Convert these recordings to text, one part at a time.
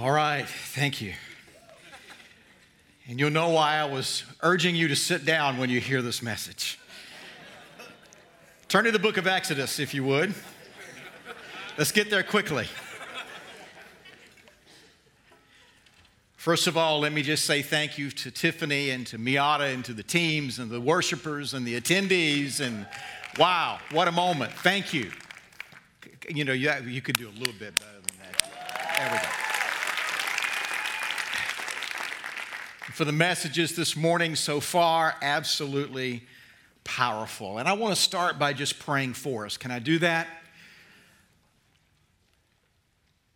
All right, thank you. And you'll know why I was urging you to sit down when you hear this message. Turn to the book of Exodus, if you would. Let's get there quickly. First of all, let me just say thank you to Tiffany and to Miata and to the teams and the worshipers and the attendees. And wow, what a moment. Thank you. You know, you, you could do a little bit better than that. There we go. For the messages this morning so far, absolutely powerful. And I want to start by just praying for us. Can I do that?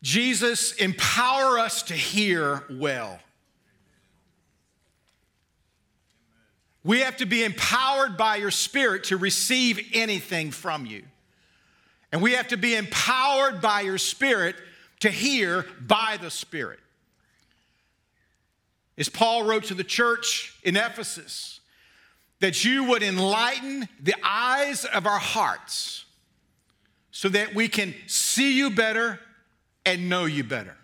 Jesus, empower us to hear well. We have to be empowered by your Spirit to receive anything from you. And we have to be empowered by your Spirit to hear by the Spirit. As Paul wrote to the church in Ephesus, that you would enlighten the eyes of our hearts so that we can see you better and know you better.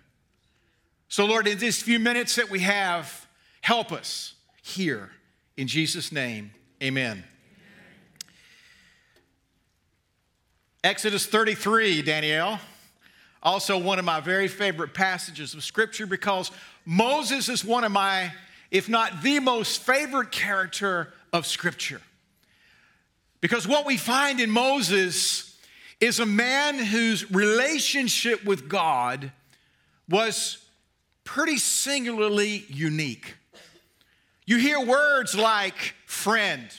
So, Lord, in these few minutes that we have, help us here. In Jesus' name, amen. Exodus 33, Danielle. Also, one of my very favorite passages of Scripture because Moses is one of my, if not the most favorite character of Scripture. Because what we find in Moses is a man whose relationship with God was pretty singularly unique. You hear words like friend,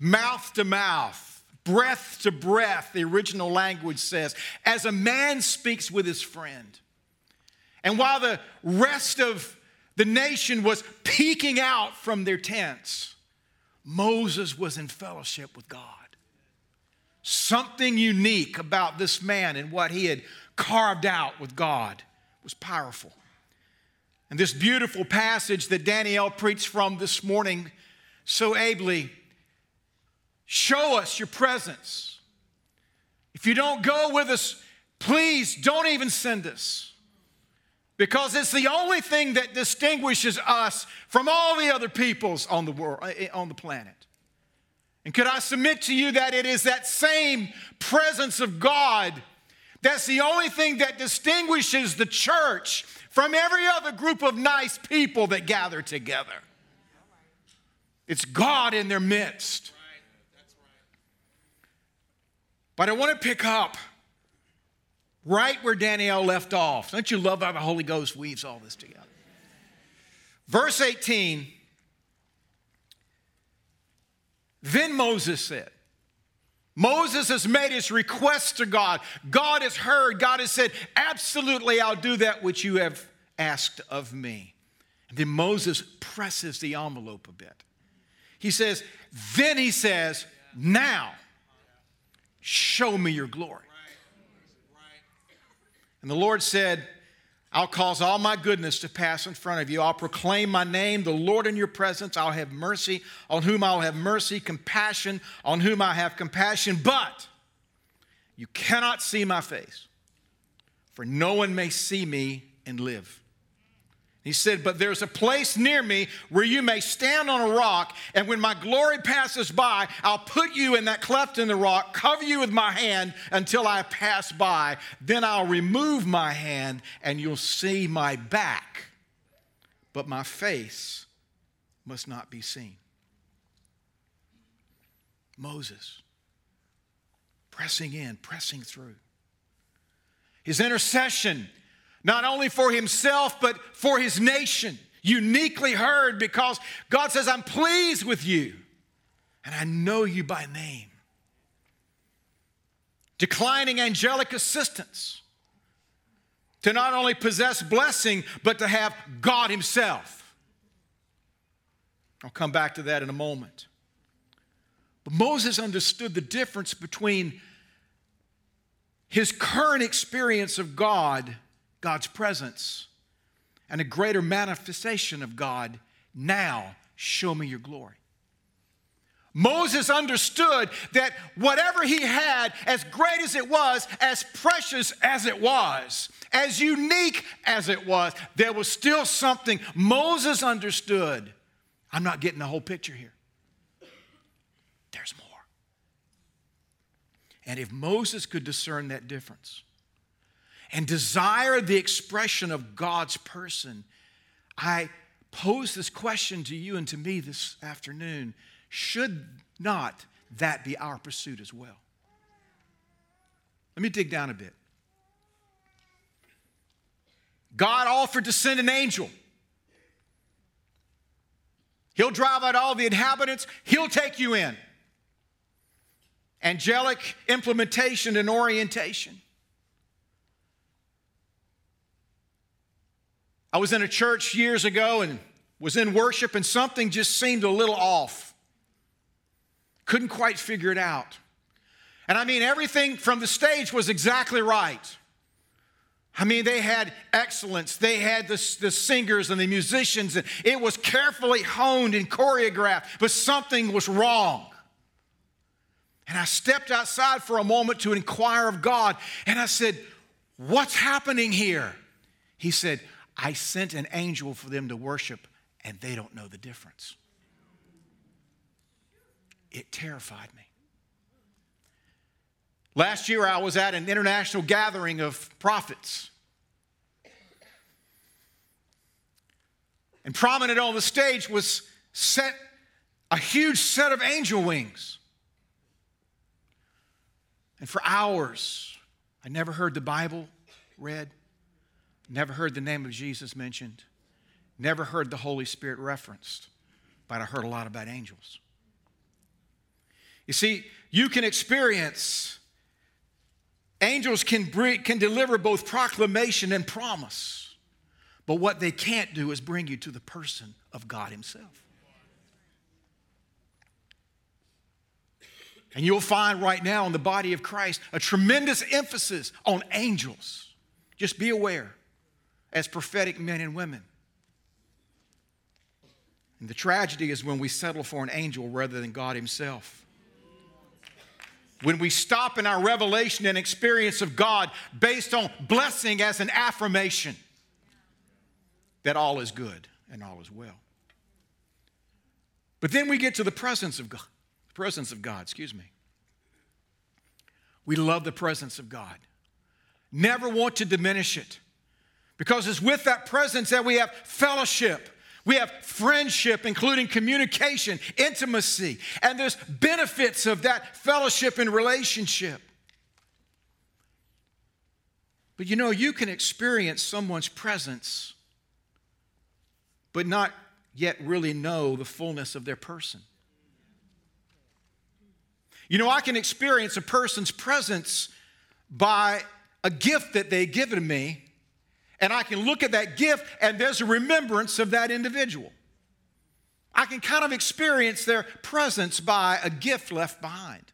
mouth to mouth, breath to breath, the original language says, as a man speaks with his friend. And while the rest of the nation was peeking out from their tents, Moses was in fellowship with God. Something unique about this man and what he had carved out with God was powerful. And this beautiful passage that Danielle preached from this morning so ably Show us your presence. If you don't go with us, please don't even send us. Because it's the only thing that distinguishes us from all the other peoples on the world eh, eh, on the planet. And could I submit to you that it is that same presence of God that's the only thing that distinguishes the church from every other group of nice people that gather together. It's God in their midst. But I want to pick up right where Danielle left off. Don't you love how the Holy Ghost weaves all this together? Verse 18 Then Moses said, Moses has made his request to God. God has heard. God has said, Absolutely, I'll do that which you have asked of me. And then Moses presses the envelope a bit. He says, Then he says, Now Show me your glory. And the Lord said, I'll cause all my goodness to pass in front of you. I'll proclaim my name, the Lord in your presence. I'll have mercy on whom I'll have mercy, compassion on whom I have compassion. But you cannot see my face, for no one may see me and live. He said, But there's a place near me where you may stand on a rock, and when my glory passes by, I'll put you in that cleft in the rock, cover you with my hand until I pass by. Then I'll remove my hand, and you'll see my back, but my face must not be seen. Moses, pressing in, pressing through. His intercession not only for himself, but for his nation. Uniquely heard because God says, I'm pleased with you and I know you by name. Declining angelic assistance to not only possess blessing, but to have God Himself. I'll come back to that in a moment. But Moses understood the difference between his current experience of God God's presence and a greater manifestation of God. Now, show me your glory. Moses understood that whatever he had, as great as it was, as precious as it was, as unique as it was, there was still something Moses understood. I'm not getting the whole picture here. There's more. And if Moses could discern that difference and desire the expression of God's person, I pose this question to you and to me this afternoon should not that be our pursuit as well? Let me dig down a bit. God offered to send an angel. He'll drive out all the inhabitants, He'll take you in. Angelic implementation and orientation. I was in a church years ago and was in worship, and something just seemed a little off. Couldn't quite figure it out. And I mean, everything from the stage was exactly right. I mean, they had excellence. They had the, the singers and the musicians, and it was carefully honed and choreographed, but something was wrong. And I stepped outside for a moment to inquire of God, and I said, What's happening here? He said, I sent an angel for them to worship, and they don't know the difference. It terrified me. Last year, I was at an international gathering of prophets. And prominent on the stage was set a huge set of angel wings. And for hours, I never heard the Bible read, never heard the name of Jesus mentioned, never heard the Holy Spirit referenced, but I heard a lot about angels. You see, you can experience Angels can, bring, can deliver both proclamation and promise, but what they can't do is bring you to the person of God Himself. And you'll find right now in the body of Christ a tremendous emphasis on angels. Just be aware as prophetic men and women. And the tragedy is when we settle for an angel rather than God Himself when we stop in our revelation and experience of God based on blessing as an affirmation that all is good and all is well. But then we get to the presence of God, the presence of God, excuse me. We love the presence of God. Never want to diminish it. Because it's with that presence that we have fellowship we have friendship, including communication, intimacy, and there's benefits of that fellowship and relationship. But you know, you can experience someone's presence, but not yet really know the fullness of their person. You know, I can experience a person's presence by a gift that they give to me and I can look at that gift and there's a remembrance of that individual. I can kind of experience their presence by a gift left behind.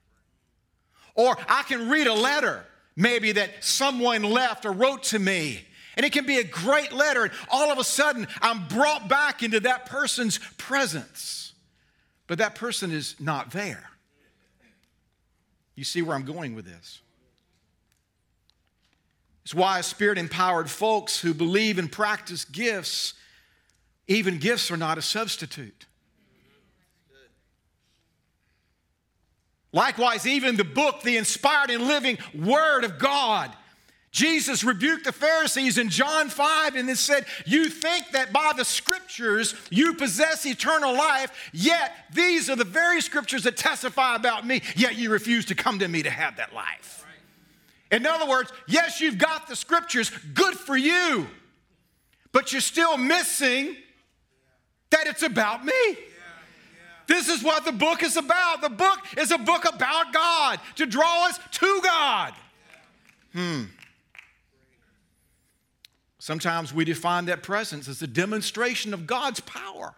Or I can read a letter, maybe that someone left or wrote to me. And it can be a great letter, and all of a sudden I'm brought back into that person's presence. But that person is not there. You see where I'm going with this? It's why spirit empowered folks who believe and practice gifts, even gifts are not a substitute. Likewise, even the book, the inspired and living Word of God. Jesus rebuked the Pharisees in John 5 and it said, You think that by the scriptures you possess eternal life, yet these are the very scriptures that testify about me, yet you refuse to come to me to have that life. In other words, yes, you've got the scriptures, good for you, but you're still missing that it's about me. This is what the book is about. The book is a book about God to draw us to God. Hmm. Sometimes we define that presence as a demonstration of God's power.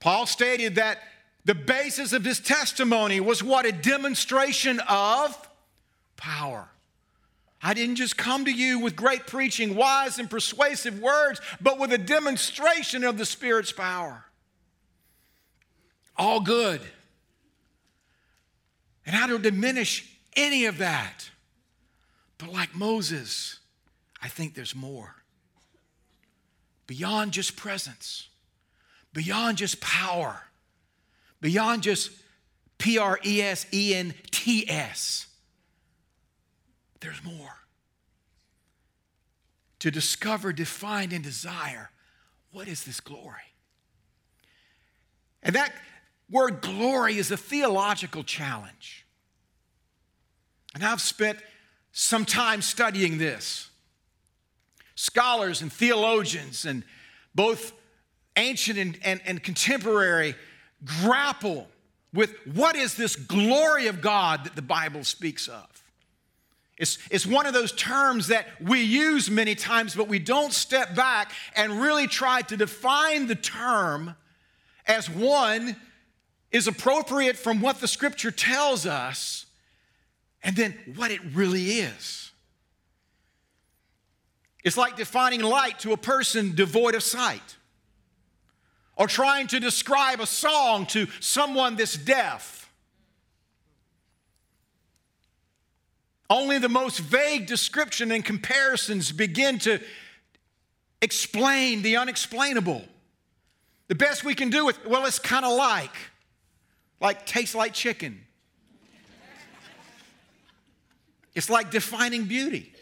Paul stated that the basis of his testimony was what? A demonstration of power. I didn't just come to you with great preaching, wise and persuasive words, but with a demonstration of the Spirit's power. all good. And I don't diminish any of that. But like Moses, I think there's more. Beyond just presence, beyond just power, beyond just P R E S E N T S. There's more. To discover, define, and desire what is this glory? And that word glory is a theological challenge. And I've spent some time studying this. Scholars and theologians, and both ancient and, and, and contemporary, grapple with what is this glory of God that the Bible speaks of. It's, it's one of those terms that we use many times, but we don't step back and really try to define the term as one is appropriate from what the scripture tells us and then what it really is. It's like defining light to a person devoid of sight or trying to describe a song to someone that's deaf. Only the most vague description and comparisons begin to explain the unexplainable. The best we can do with, well, it's kind of like, like tastes like chicken. It's like defining beauty.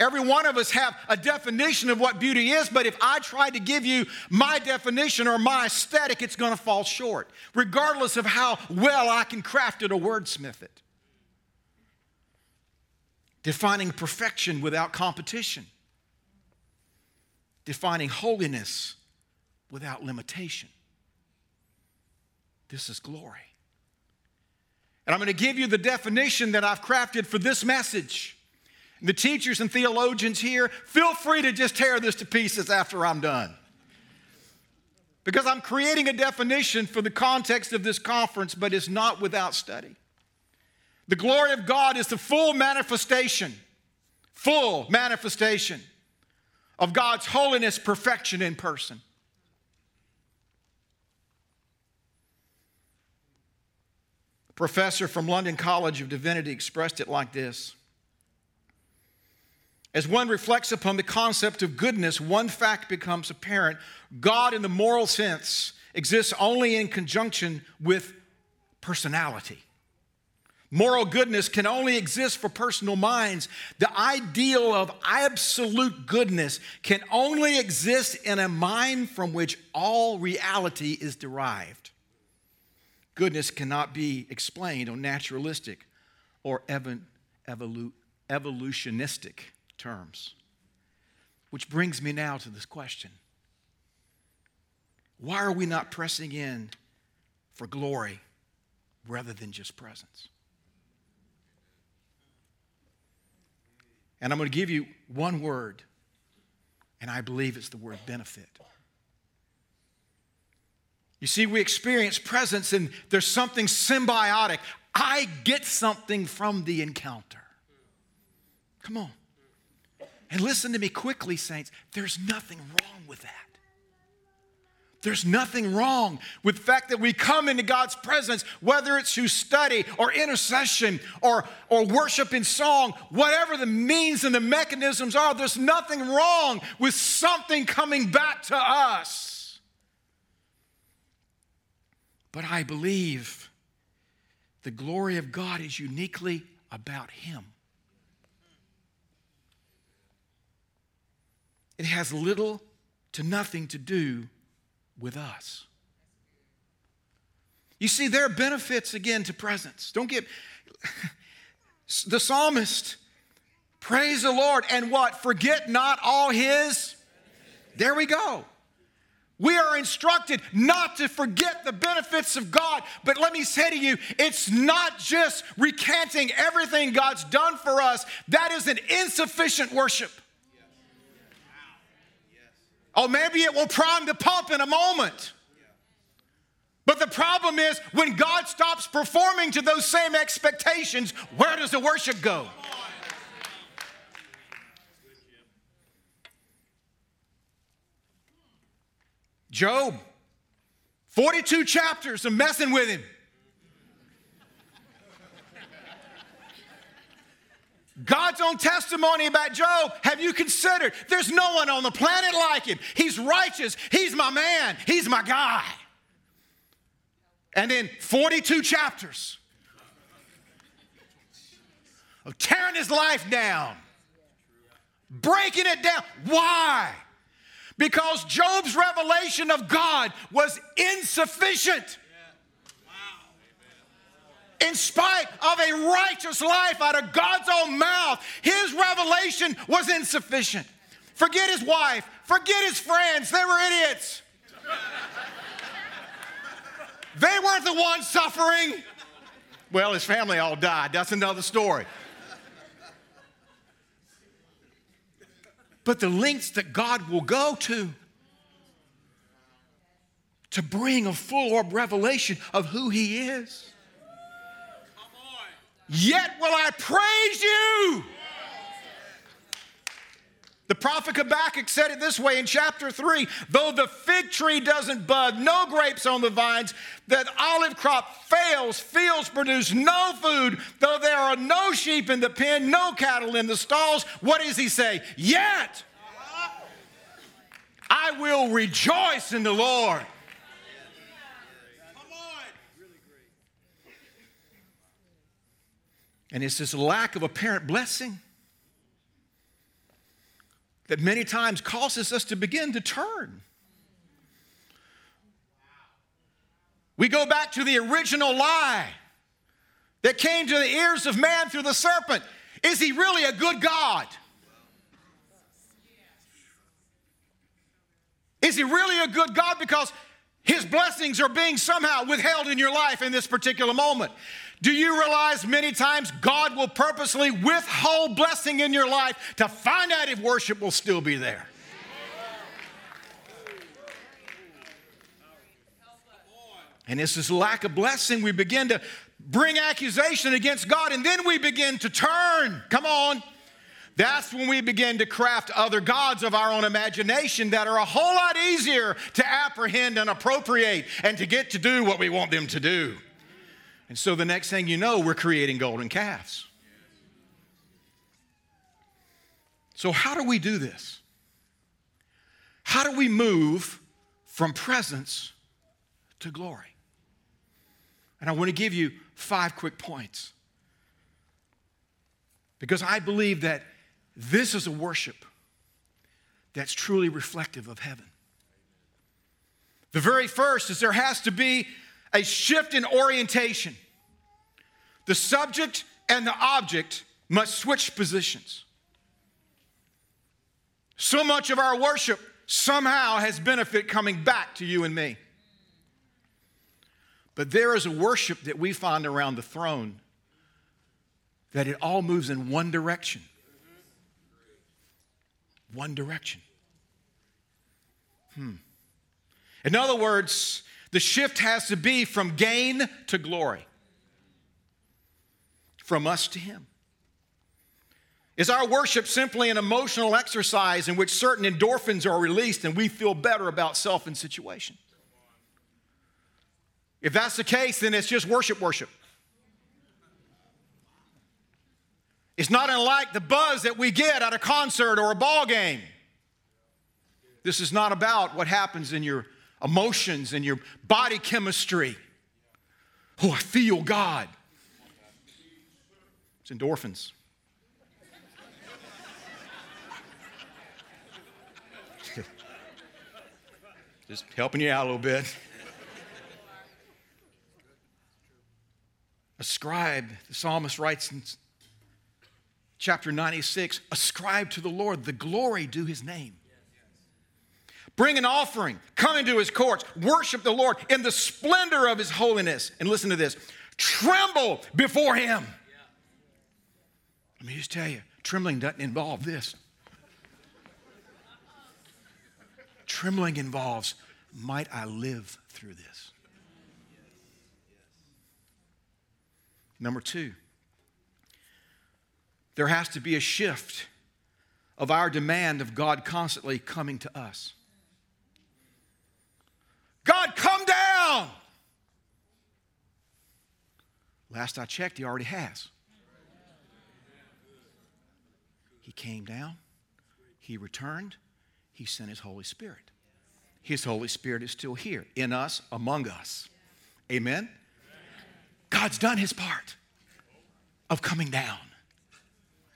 Every one of us have a definition of what beauty is, but if I try to give you my definition or my aesthetic, it's going to fall short, regardless of how well I can craft it or wordsmith it. Defining perfection without competition, defining holiness without limitation. This is glory. And I'm going to give you the definition that I've crafted for this message. The teachers and theologians here, feel free to just tear this to pieces after I'm done. Because I'm creating a definition for the context of this conference, but it's not without study. The glory of God is the full manifestation, full manifestation of God's holiness, perfection in person. Professor from London College of Divinity expressed it like this as one reflects upon the concept of goodness, one fact becomes apparent. God, in the moral sense, exists only in conjunction with personality. Moral goodness can only exist for personal minds. The ideal of absolute goodness can only exist in a mind from which all reality is derived. Goodness cannot be explained on naturalistic or evolutionistic terms. Which brings me now to this question Why are we not pressing in for glory rather than just presence? And I'm going to give you one word, and I believe it's the word benefit. You see, we experience presence, and there's something symbiotic. I get something from the encounter. Come on. And listen to me quickly, saints. There's nothing wrong with that. There's nothing wrong with the fact that we come into God's presence, whether it's through study or intercession or, or worship in song, whatever the means and the mechanisms are, there's nothing wrong with something coming back to us. But I believe the glory of God is uniquely about Him. It has little to nothing to do with us. You see, there are benefits again to presence. Don't get the psalmist, praise the Lord, and what? Forget not all his. There we go. We are instructed not to forget the benefits of God. But let me say to you, it's not just recanting everything God's done for us, that is an insufficient worship. Oh, maybe it will prime the pump in a moment. But the problem is when God stops performing to those same expectations, where does the worship go? Job 42 chapters of messing with him. God's own testimony about Job, have you considered? There's no one on the planet like him. He's righteous. He's my man. He's my guy. And then 42 chapters of tearing his life down, breaking it down. Why? Because Job's revelation of God was insufficient in spite of a righteous life out of God's own mouth, his revelation was insufficient. Forget his wife, forget his friends, they were idiots. they weren't the ones suffering. Well, his family all died. That's another story. But the lengths that God will go to to bring a full orb revelation of who he is. Yet will I praise you. The prophet Habakkuk said it this way in chapter 3 though the fig tree doesn't bud, no grapes on the vines, that olive crop fails, fields produce no food, though there are no sheep in the pen, no cattle in the stalls, what does he say? Yet I will rejoice in the Lord. And it's this lack of apparent blessing that many times causes us to begin to turn. We go back to the original lie that came to the ears of man through the serpent. Is he really a good God? Is he really a good God because his blessings are being somehow withheld in your life in this particular moment? Do you realize many times God will purposely withhold blessing in your life to find out if worship will still be there? And it's this lack of blessing we begin to bring accusation against God, and then we begin to turn. Come on. That's when we begin to craft other gods of our own imagination that are a whole lot easier to apprehend and appropriate and to get to do what we want them to do. And so the next thing you know, we're creating golden calves. So, how do we do this? How do we move from presence to glory? And I want to give you five quick points. Because I believe that this is a worship that's truly reflective of heaven. The very first is there has to be a shift in orientation. The subject and the object must switch positions. So much of our worship somehow has benefit coming back to you and me. But there is a worship that we find around the throne that it all moves in one direction. One direction. Hmm. In other words, the shift has to be from gain to glory, from us to Him. Is our worship simply an emotional exercise in which certain endorphins are released and we feel better about self and situation? If that's the case, then it's just worship, worship. It's not unlike the buzz that we get at a concert or a ball game. This is not about what happens in your emotions and your body chemistry. Oh, I feel God. It's endorphins. Just helping you out a little bit. Ascribe, the psalmist writes in chapter 96 ascribe to the Lord the glory due his name. Bring an offering, come into his courts, worship the Lord in the splendor of his holiness. And listen to this tremble before him. Let me just tell you, trembling doesn't involve this. trembling involves, might I live through this? Number two, there has to be a shift of our demand of God constantly coming to us. God, come down! Last I checked, He already has. Came down, he returned, he sent his Holy Spirit. His Holy Spirit is still here in us, among us. Amen? God's done his part of coming down.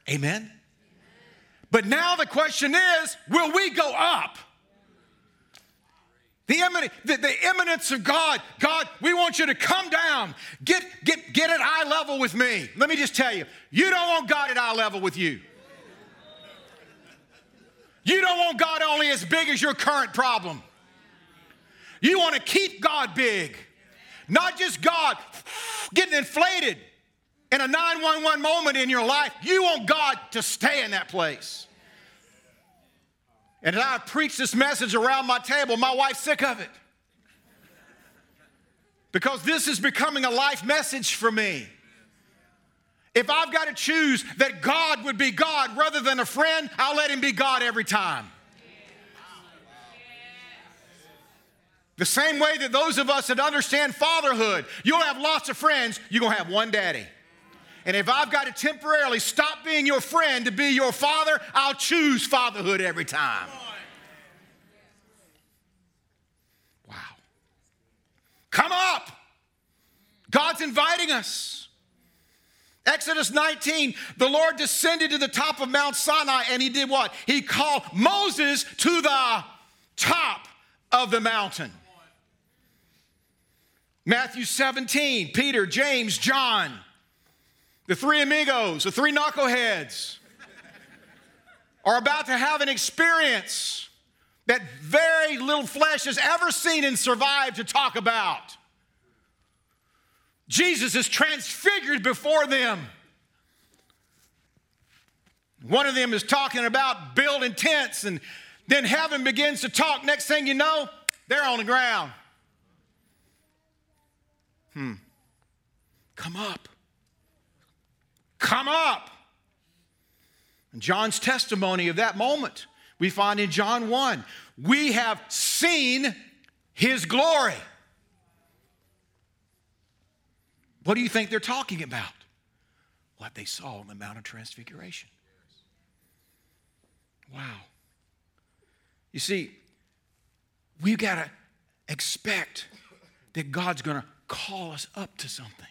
Amen? But now the question is will we go up? The, eminent, the, the of God, God, we want you to come down. Get, get, get at eye level with me. Let me just tell you, you don't want God at eye level with you. You don't want God only as big as your current problem. You want to keep God big, not just God getting inflated in a 911 moment in your life. You want God to stay in that place. And as I preach this message around my table, my wife's sick of it. Because this is becoming a life message for me. If I've got to choose that God would be God rather than a friend, I'll let him be God every time. The same way that those of us that understand fatherhood, you'll have lots of friends, you're gonna have one daddy. And if I've got to temporarily stop being your friend to be your father, I'll choose fatherhood every time. Wow. Come up. God's inviting us. Exodus 19, the Lord descended to the top of Mount Sinai and he did what? He called Moses to the top of the mountain. Matthew 17, Peter, James, John, the three amigos, the three knuckleheads, are about to have an experience that very little flesh has ever seen and survived to talk about. Jesus is transfigured before them. One of them is talking about building tents, and then heaven begins to talk. Next thing you know, they're on the ground. Hmm. Come up. Come up. And John's testimony of that moment we find in John 1. We have seen his glory. What do you think they're talking about? What they saw on the Mount of Transfiguration. Wow. You see, we've got to expect that God's going to call us up to something.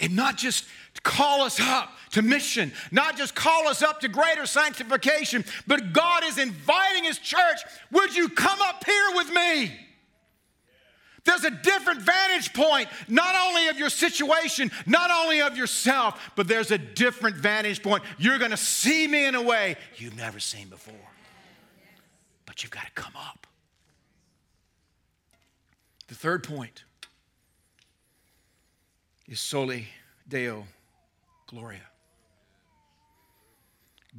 And not just call us up to mission, not just call us up to greater sanctification, but God is inviting His church. Would you come up here with me? There's a different vantage point, not only of your situation, not only of yourself, but there's a different vantage point. You're going to see me in a way you've never seen before. But you've got to come up. The third point is soli deo gloria.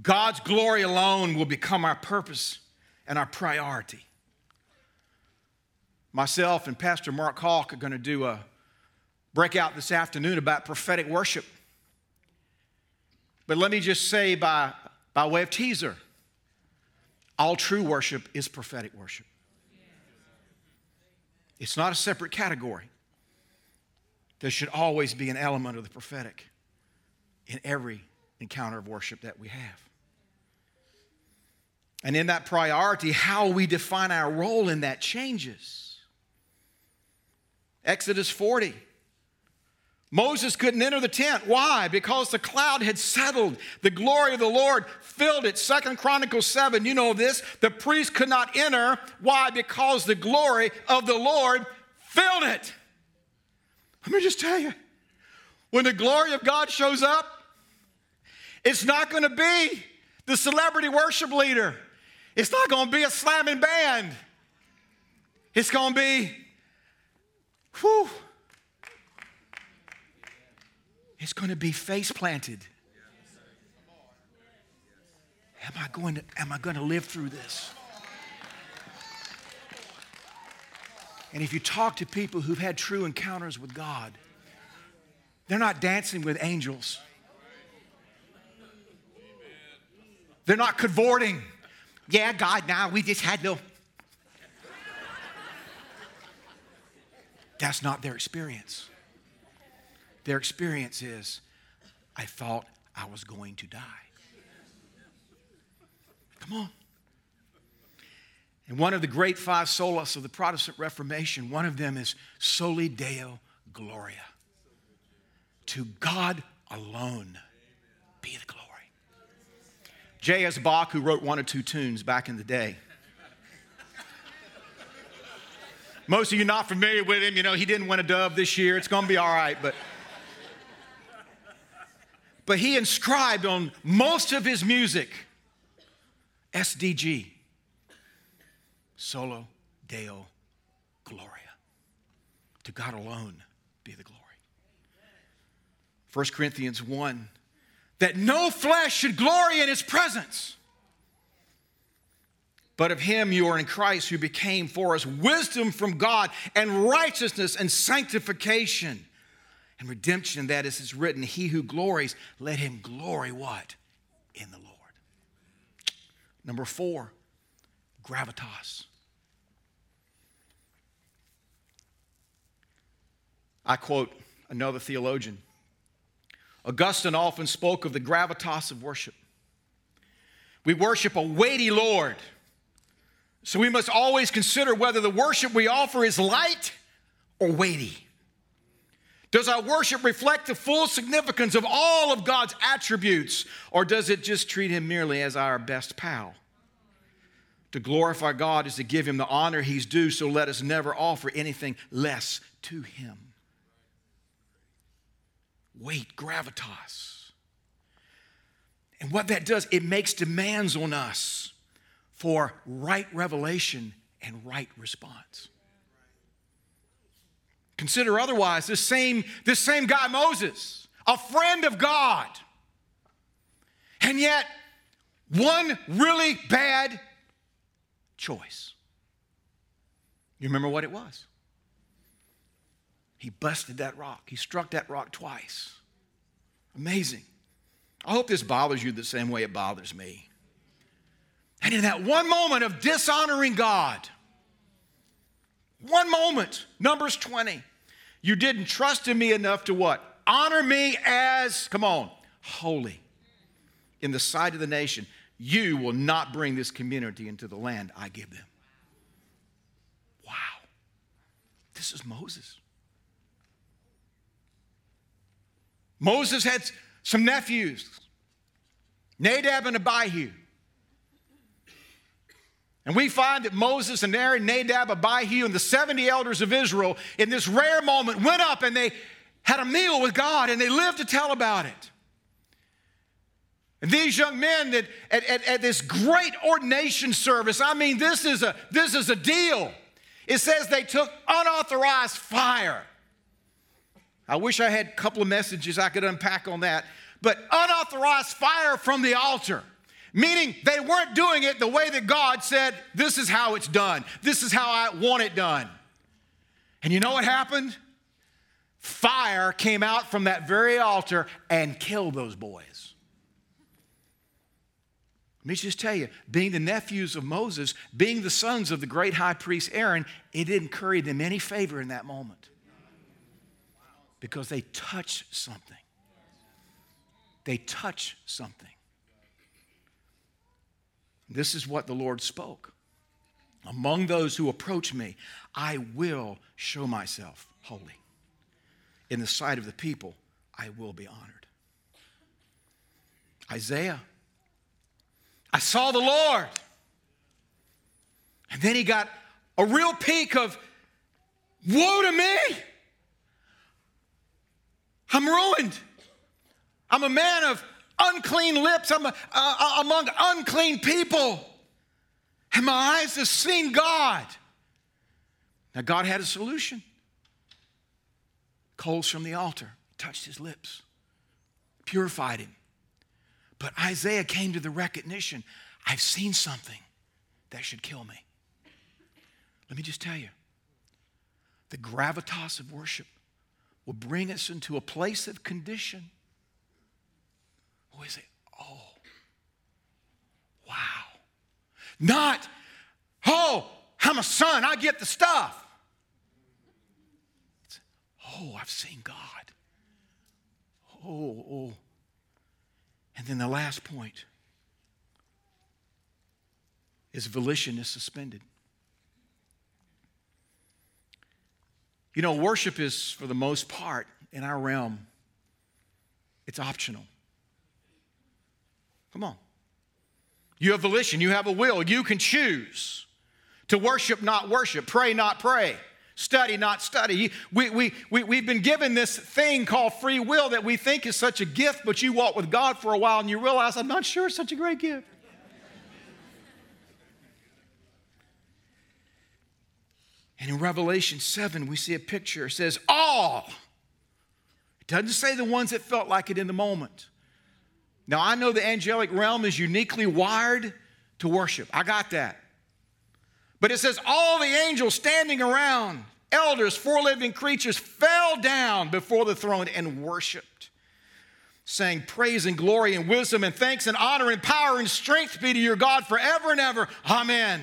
God's glory alone will become our purpose and our priority. Myself and Pastor Mark Hawk are going to do a breakout this afternoon about prophetic worship. But let me just say, by, by way of teaser, all true worship is prophetic worship. It's not a separate category. There should always be an element of the prophetic in every encounter of worship that we have. And in that priority, how we define our role in that changes. Exodus 40. Moses couldn't enter the tent. Why? Because the cloud had settled. The glory of the Lord filled it. Second Chronicles 7, you know this. The priest could not enter. Why? Because the glory of the Lord filled it. Let me just tell you when the glory of God shows up, it's not going to be the celebrity worship leader, it's not going to be a slamming band. It's going to be, whew, it's going to be face planted. Am I going to, am I going to live through this? And if you talk to people who've had true encounters with God, they're not dancing with angels. They're not cavorting. Yeah, God, now we just had to. That's not their experience. Their experience is, I thought I was going to die. Come on. And one of the great five solas of the Protestant Reformation, one of them is Soli Deo Gloria. To God alone be the glory. J.S. Bach, who wrote one or two tunes back in the day, most of you not familiar with him, you know, he didn't win a dove this year. It's going to be all right, but but he inscribed on most of his music SDG, Soli Deo Gloria. To God alone be the glory. 1 Corinthians 1 that no flesh should glory in his presence. But of him you are in Christ, who became for us wisdom from God and righteousness and sanctification and redemption. That is, is written, He who glories, let him glory what? In the Lord. Number four, gravitas. I quote another theologian. Augustine often spoke of the gravitas of worship. We worship a weighty Lord. So we must always consider whether the worship we offer is light or weighty. Does our worship reflect the full significance of all of God's attributes, or does it just treat Him merely as our best pal? To glorify God is to give Him the honor He's due, so let us never offer anything less to Him. Weight, gravitas. And what that does, it makes demands on us for right revelation and right response. Consider otherwise this same, this same guy, Moses, a friend of God. And yet, one really bad choice. You remember what it was? He busted that rock. He struck that rock twice. Amazing. I hope this bothers you the same way it bothers me. And in that one moment of dishonoring God, one moment, Numbers 20. You didn't trust in me enough to what? Honor me as, come on, holy in the sight of the nation. You will not bring this community into the land I give them. Wow. This is Moses. Moses had some nephews, Nadab and Abihu. And we find that Moses and Aaron, Nadab, Abihu, and the 70 elders of Israel in this rare moment went up and they had a meal with God and they lived to tell about it. And these young men that at, at, at this great ordination service, I mean, this is a this is a deal. It says they took unauthorized fire. I wish I had a couple of messages I could unpack on that. But unauthorized fire from the altar. Meaning they weren't doing it the way that God said, This is how it's done. This is how I want it done. And you know what happened? Fire came out from that very altar and killed those boys. Let me just tell you, being the nephews of Moses, being the sons of the great high priest Aaron, it didn't curry them any favor in that moment because they touched something. They touched something. This is what the Lord spoke. Among those who approach me, I will show myself holy. In the sight of the people, I will be honored. Isaiah, I saw the Lord. And then he got a real peek of, woe to me. I'm ruined. I'm a man of unclean lips. I'm uh, among unclean people. And my eyes have seen God. Now, God had a solution. Coals from the altar touched his lips, purified him. But Isaiah came to the recognition I've seen something that should kill me. Let me just tell you the gravitas of worship will bring us into a place of condition we say, oh, wow. Not, oh, I'm a son, I get the stuff. It's, oh, I've seen God. oh, oh. And then the last point is volition is suspended. You know, worship is, for the most part, in our realm, it's optional. Come on. You have volition, you have a will, you can choose to worship, not worship, pray, not pray, study, not study. We, we, we, we've been given this thing called free will that we think is such a gift, but you walk with God for a while and you realize, I'm not sure it's such a great gift. And in Revelation 7, we see a picture. It says, All. It doesn't say the ones that felt like it in the moment. Now, I know the angelic realm is uniquely wired to worship. I got that. But it says, All the angels standing around, elders, four living creatures, fell down before the throne and worshiped, saying, Praise and glory and wisdom and thanks and honor and power and strength be to your God forever and ever. Amen.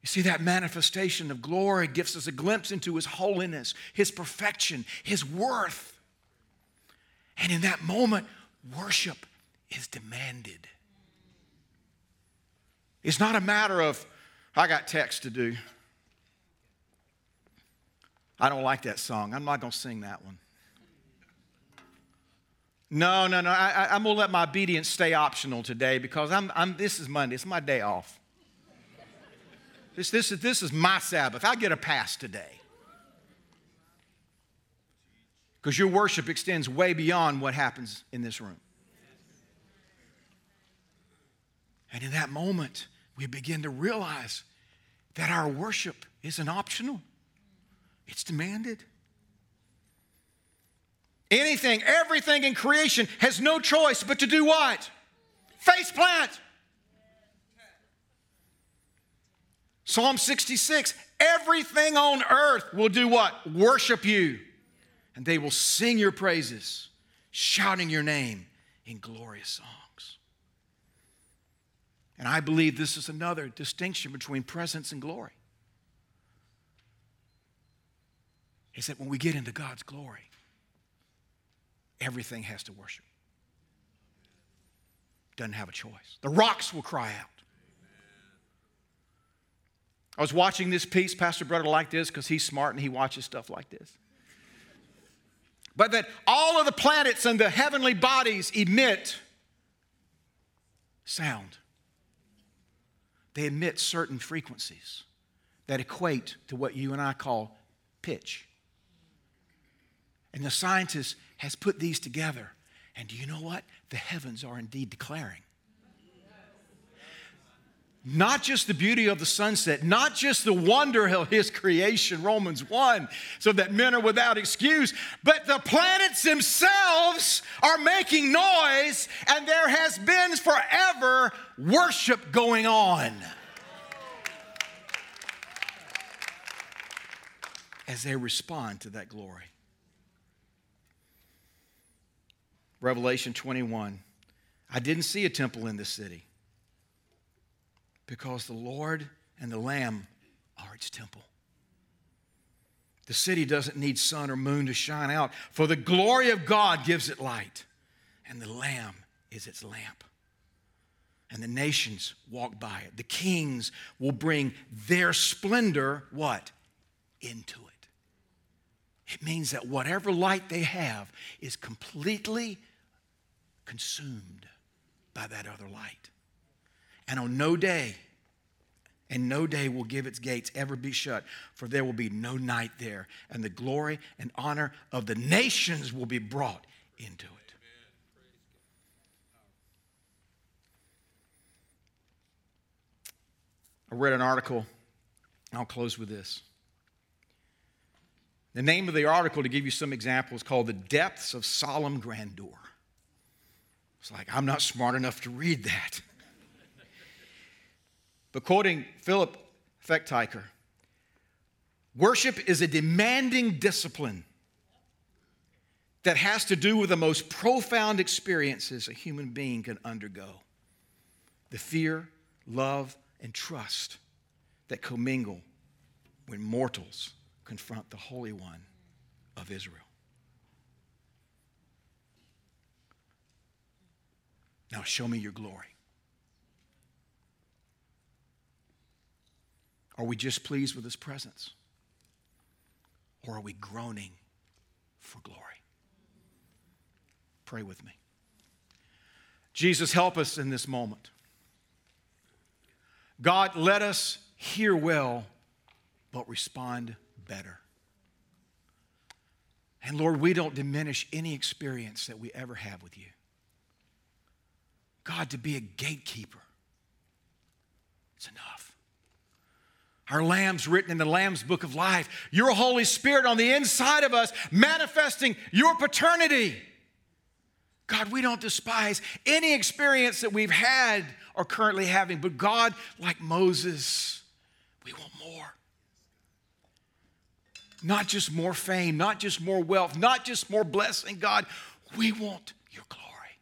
You see, that manifestation of glory gives us a glimpse into His holiness, His perfection, His worth. And in that moment, worship is demanded. It's not a matter of, I got text to do. I don't like that song. I'm not going to sing that one. No, no, no. I, am going to let my obedience stay optional today because I'm, I'm, this is Monday. It's my day off. This, this, this is my Sabbath. I get a pass today. Because your worship extends way beyond what happens in this room. And in that moment, we begin to realize that our worship isn't optional, it's demanded. Anything, everything in creation has no choice but to do what? Face plant. Psalm 66 everything on earth will do what? Worship you. And they will sing your praises, shouting your name in glorious songs. And I believe this is another distinction between presence and glory. Is that when we get into God's glory, everything has to worship. Doesn't have a choice. The rocks will cry out. I was watching this piece, Pastor Brother like this because he's smart and he watches stuff like this. But that all of the planets and the heavenly bodies emit sound they emit certain frequencies that equate to what you and I call pitch. And the scientist has put these together. And do you know what? The heavens are indeed declaring. Not just the beauty of the sunset, not just the wonder of his creation, Romans 1, so that men are without excuse, but the planets themselves are making noise, and there has been forever worship going on. As they respond to that glory. Revelation 21. I didn't see a temple in this city because the Lord and the Lamb are its temple. The city doesn't need sun or moon to shine out, for the glory of God gives it light, and the Lamb is its lamp. And the nations walk by it. The kings will bring their splendor, what? Into it. It means that whatever light they have is completely consumed by that other light. And on no day, and no day will give its gates ever be shut, for there will be no night there, and the glory and honor of the nations will be brought into it. I read an article, I'll close with this. The name of the article, to give you some examples, called The Depths of Solemn Grandeur. It's like, I'm not smart enough to read that. But quoting Philip Pfatteicher, worship is a demanding discipline that has to do with the most profound experiences a human being can undergo the fear, love, and trust that commingle when mortals confront the Holy One of Israel. Now show me your glory. Are we just pleased with his presence? Or are we groaning for glory? Pray with me. Jesus, help us in this moment. God, let us hear well, but respond better. And Lord, we don't diminish any experience that we ever have with you. God, to be a gatekeeper, it's enough. Our lamb's written in the Lamb's book of life. Your Holy Spirit on the inside of us, manifesting your paternity. God, we don't despise any experience that we've had or currently having, but God, like Moses, we want more. Not just more fame, not just more wealth, not just more blessing, God, we want your glory.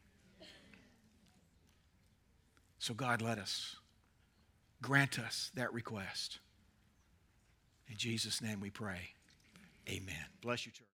So, God, let us grant us that request. In Jesus' name we pray. Amen. Bless you, church.